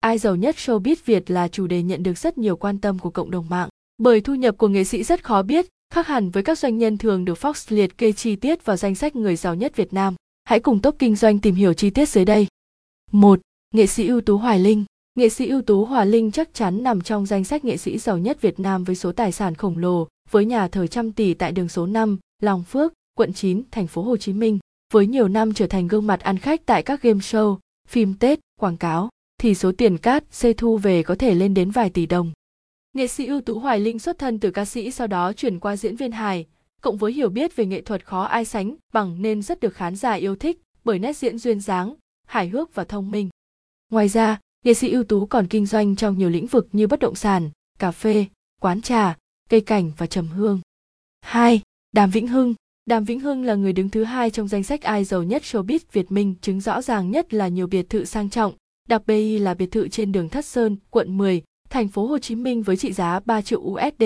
ai giàu nhất showbiz Việt là chủ đề nhận được rất nhiều quan tâm của cộng đồng mạng. Bởi thu nhập của nghệ sĩ rất khó biết, khác hẳn với các doanh nhân thường được Fox liệt kê chi tiết vào danh sách người giàu nhất Việt Nam. Hãy cùng top kinh doanh tìm hiểu chi tiết dưới đây. 1. Nghệ sĩ ưu tú Hoài Linh Nghệ sĩ ưu tú Hoài Linh chắc chắn nằm trong danh sách nghệ sĩ giàu nhất Việt Nam với số tài sản khổng lồ, với nhà thờ trăm tỷ tại đường số 5, Long Phước, quận 9, thành phố Hồ Chí Minh. Với nhiều năm trở thành gương mặt ăn khách tại các game show, phim Tết, quảng cáo, thì số tiền cát xê thu về có thể lên đến vài tỷ đồng. Nghệ sĩ ưu tú Hoài Linh xuất thân từ ca sĩ sau đó chuyển qua diễn viên hài, cộng với hiểu biết về nghệ thuật khó ai sánh bằng nên rất được khán giả yêu thích bởi nét diễn duyên dáng, hài hước và thông minh. Ngoài ra, nghệ sĩ ưu tú còn kinh doanh trong nhiều lĩnh vực như bất động sản, cà phê, quán trà, cây cảnh và trầm hương. 2. Đàm Vĩnh Hưng Đàm Vĩnh Hưng là người đứng thứ hai trong danh sách ai giàu nhất showbiz Việt Minh, chứng rõ ràng nhất là nhiều biệt thự sang trọng, đặc BI là biệt thự trên đường Thất Sơn, quận 10, thành phố Hồ Chí Minh với trị giá 3 triệu USD,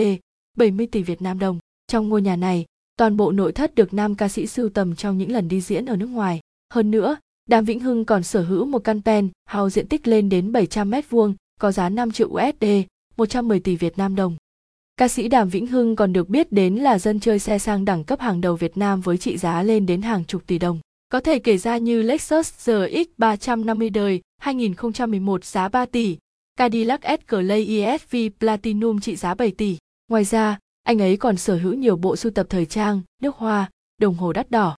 70 tỷ Việt Nam đồng. Trong ngôi nhà này, toàn bộ nội thất được nam ca sĩ sưu tầm trong những lần đi diễn ở nước ngoài. Hơn nữa, Đàm Vĩnh Hưng còn sở hữu một căn pen house diện tích lên đến 700 mét vuông, có giá 5 triệu USD, 110 tỷ Việt Nam đồng. Ca sĩ Đàm Vĩnh Hưng còn được biết đến là dân chơi xe sang đẳng cấp hàng đầu Việt Nam với trị giá lên đến hàng chục tỷ đồng. Có thể kể ra như Lexus RX 350 đời 2011 giá 3 tỷ, Cadillac Escalade ESV Platinum trị giá 7 tỷ. Ngoài ra, anh ấy còn sở hữu nhiều bộ sưu tập thời trang, nước hoa, đồng hồ đắt đỏ.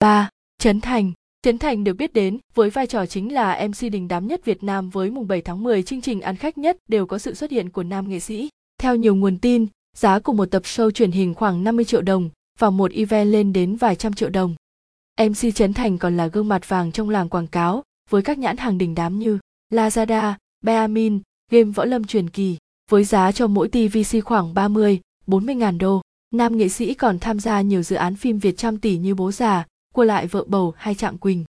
3. Trấn Thành Trấn Thành được biết đến với vai trò chính là MC đình đám nhất Việt Nam với mùng 7 tháng 10 chương trình ăn khách nhất đều có sự xuất hiện của nam nghệ sĩ. Theo nhiều nguồn tin, giá của một tập show truyền hình khoảng 50 triệu đồng và một event lên đến vài trăm triệu đồng. MC Trấn Thành còn là gương mặt vàng trong làng quảng cáo với các nhãn hàng đình đám như Lazada, Beamin, game võ lâm truyền kỳ, với giá cho mỗi TVC khoảng 30, 40 ngàn đô. Nam nghệ sĩ còn tham gia nhiều dự án phim Việt trăm tỷ như Bố già, Cua lại vợ bầu hay Trạng Quỳnh.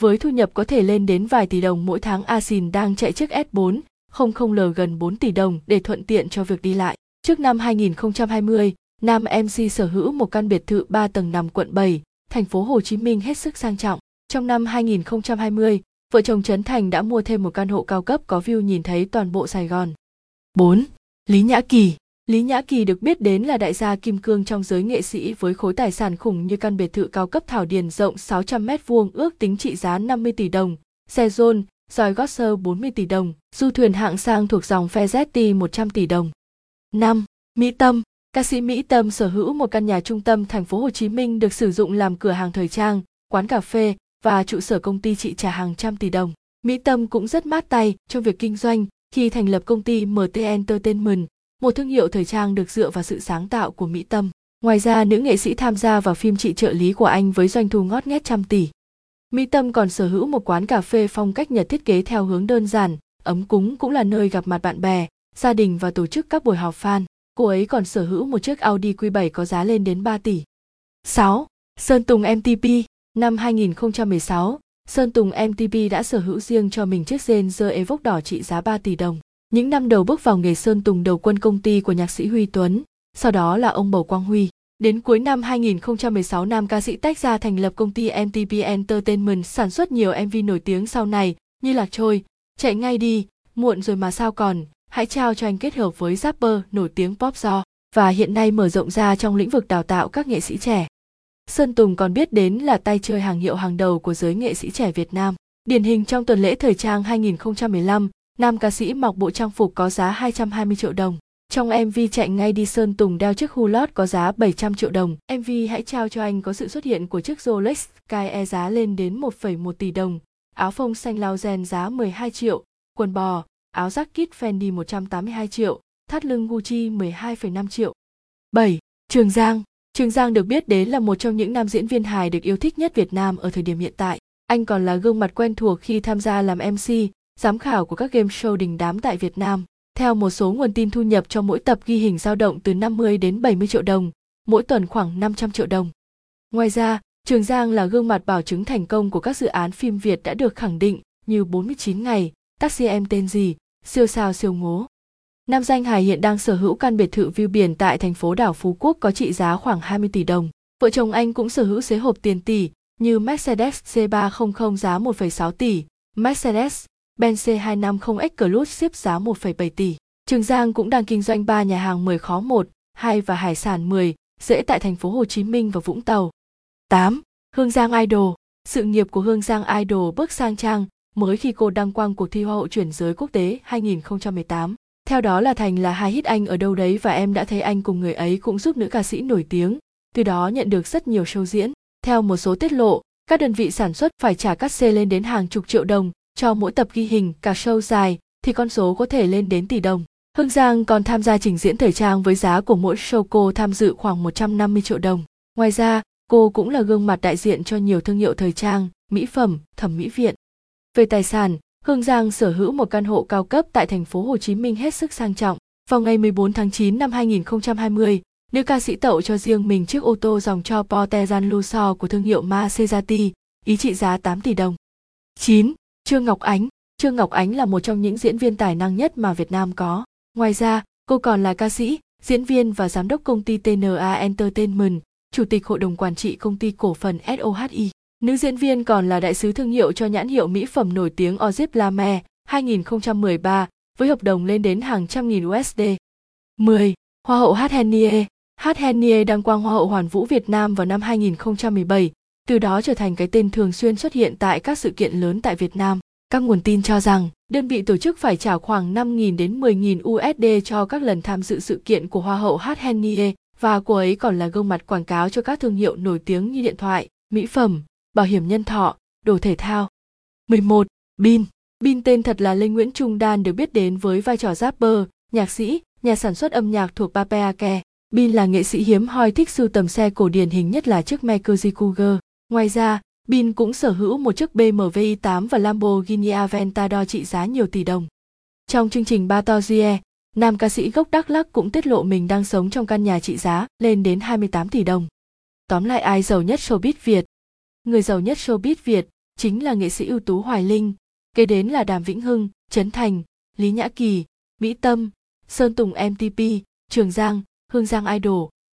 Với thu nhập có thể lên đến vài tỷ đồng mỗi tháng Asin đang chạy chiếc S4, 00L gần 4 tỷ đồng để thuận tiện cho việc đi lại. Trước năm 2020, Nam MC sở hữu một căn biệt thự 3 tầng nằm quận 7, thành phố Hồ Chí Minh hết sức sang trọng. Trong năm 2020, vợ chồng Trấn Thành đã mua thêm một căn hộ cao cấp có view nhìn thấy toàn bộ Sài Gòn. 4. Lý Nhã Kỳ Lý Nhã Kỳ được biết đến là đại gia kim cương trong giới nghệ sĩ với khối tài sản khủng như căn biệt thự cao cấp Thảo Điền rộng 600m2, ước tính trị giá 50 tỷ đồng, xe John, dòi Gosser 40 tỷ đồng, du thuyền hạng sang thuộc dòng Fezetti 100 tỷ đồng. 5. Mỹ Tâm Ca sĩ Mỹ Tâm sở hữu một căn nhà trung tâm thành phố Hồ Chí Minh được sử dụng làm cửa hàng thời trang, quán cà phê và trụ sở công ty trị trả hàng trăm tỷ đồng. Mỹ Tâm cũng rất mát tay trong việc kinh doanh khi thành lập công ty MT Entertainment, một thương hiệu thời trang được dựa vào sự sáng tạo của Mỹ Tâm. Ngoài ra, nữ nghệ sĩ tham gia vào phim Chị trợ lý của anh với doanh thu ngót nghét trăm tỷ. Mỹ Tâm còn sở hữu một quán cà phê phong cách Nhật thiết kế theo hướng đơn giản, ấm cúng cũng là nơi gặp mặt bạn bè, gia đình và tổ chức các buổi họp fan. Cô ấy còn sở hữu một chiếc Audi Q7 có giá lên đến 3 tỷ. 6. Sơn Tùng MTP Năm 2016, Sơn Tùng MTP đã sở hữu riêng cho mình chiếc Ranger Evoque đỏ trị giá 3 tỷ đồng. Những năm đầu bước vào nghề Sơn Tùng đầu quân công ty của nhạc sĩ Huy Tuấn, sau đó là ông Bầu Quang Huy. Đến cuối năm 2016 nam ca sĩ tách ra thành lập công ty MTP Entertainment sản xuất nhiều MV nổi tiếng sau này như Lạc Trôi, Chạy ngay đi, Muộn rồi mà sao còn, Hãy trao cho anh kết hợp với rapper nổi tiếng pop do và hiện nay mở rộng ra trong lĩnh vực đào tạo các nghệ sĩ trẻ. Sơn Tùng còn biết đến là tay chơi hàng hiệu hàng đầu của giới nghệ sĩ trẻ Việt Nam. Điển hình trong tuần lễ thời trang 2015, nam ca sĩ mặc bộ trang phục có giá 220 triệu đồng. Trong MV chạy ngay đi Sơn Tùng đeo chiếc hulot có giá 700 triệu đồng. MV Hãy trao cho anh có sự xuất hiện của chiếc Rolex Sky E giá lên đến 1,1 tỷ đồng, áo phông xanh lao gen giá 12 triệu, quần bò, áo jacket Fendi 182 triệu, thắt lưng Gucci 12,5 triệu. 7. Trường Giang Trường Giang được biết đến là một trong những nam diễn viên hài được yêu thích nhất Việt Nam ở thời điểm hiện tại. Anh còn là gương mặt quen thuộc khi tham gia làm MC, giám khảo của các game show đình đám tại Việt Nam. Theo một số nguồn tin thu nhập cho mỗi tập ghi hình dao động từ 50 đến 70 triệu đồng, mỗi tuần khoảng 500 triệu đồng. Ngoài ra, Trường Giang là gương mặt bảo chứng thành công của các dự án phim Việt đã được khẳng định như 49 ngày, taxi em tên gì, siêu sao siêu ngố. Nam danh Hải hiện đang sở hữu căn biệt thự view biển tại thành phố đảo Phú Quốc có trị giá khoảng 20 tỷ đồng. Vợ chồng anh cũng sở hữu xế hộp tiền tỷ như Mercedes C300 giá 1,6 tỷ, Mercedes Benz C250X Exclusive giá 1,7 tỷ. Trường Giang cũng đang kinh doanh 3 nhà hàng 10 khó 1, 2 và hải sản 10, dễ tại thành phố Hồ Chí Minh và Vũng Tàu. 8. Hương Giang Idol Sự nghiệp của Hương Giang Idol bước sang trang mới khi cô đăng quang cuộc thi Hoa hậu chuyển giới quốc tế 2018. Theo đó là Thành là hai hit anh ở đâu đấy và em đã thấy anh cùng người ấy cũng giúp nữ ca sĩ nổi tiếng, từ đó nhận được rất nhiều show diễn. Theo một số tiết lộ, các đơn vị sản xuất phải trả cắt xê lên đến hàng chục triệu đồng cho mỗi tập ghi hình cả show dài thì con số có thể lên đến tỷ đồng. Hương Giang còn tham gia trình diễn thời trang với giá của mỗi show cô tham dự khoảng 150 triệu đồng. Ngoài ra, cô cũng là gương mặt đại diện cho nhiều thương hiệu thời trang, mỹ phẩm, thẩm mỹ viện. Về tài sản, Hương Giang sở hữu một căn hộ cao cấp tại thành phố Hồ Chí Minh hết sức sang trọng. Vào ngày 14 tháng 9 năm 2020, nữ ca sĩ tậu cho riêng mình chiếc ô tô dòng cho Porteran Lusso của thương hiệu Maserati, ý trị giá 8 tỷ đồng. 9. Trương Ngọc Ánh Trương Ngọc Ánh là một trong những diễn viên tài năng nhất mà Việt Nam có. Ngoài ra, cô còn là ca sĩ, diễn viên và giám đốc công ty TNA Entertainment, chủ tịch hội đồng quản trị công ty cổ phần SOHI. Nữ diễn viên còn là đại sứ thương hiệu cho nhãn hiệu mỹ phẩm nổi tiếng Ozip Lame 2013 với hợp đồng lên đến hàng trăm nghìn USD. 10. Hoa hậu Hát Henie Hát Henie đăng quang Hoa hậu Hoàn vũ Việt Nam vào năm 2017, từ đó trở thành cái tên thường xuyên xuất hiện tại các sự kiện lớn tại Việt Nam. Các nguồn tin cho rằng, đơn vị tổ chức phải trả khoảng 5.000 đến 10.000 USD cho các lần tham dự sự kiện của Hoa hậu Hát Henie và cô ấy còn là gương mặt quảng cáo cho các thương hiệu nổi tiếng như điện thoại, mỹ phẩm, bảo hiểm nhân thọ, đồ thể thao. 11. Bin Bin tên thật là Lê Nguyễn Trung Đan được biết đến với vai trò rapper, nhạc sĩ, nhà sản xuất âm nhạc thuộc Papeake. Bin là nghệ sĩ hiếm hoi thích sưu tầm xe cổ điển hình nhất là chiếc Mercury Cougar. Ngoài ra, Bin cũng sở hữu một chiếc BMW i8 và Lamborghini Aventador trị giá nhiều tỷ đồng. Trong chương trình Ba To nam ca sĩ gốc Đắk Lắk cũng tiết lộ mình đang sống trong căn nhà trị giá lên đến 28 tỷ đồng. Tóm lại ai giàu nhất showbiz Việt? Người giàu nhất showbiz Việt chính là nghệ sĩ ưu tú Hoài Linh, kế đến là Đàm Vĩnh Hưng, Trấn Thành, Lý Nhã Kỳ, Mỹ Tâm, Sơn Tùng MTP, Trường Giang, Hương Giang Idol,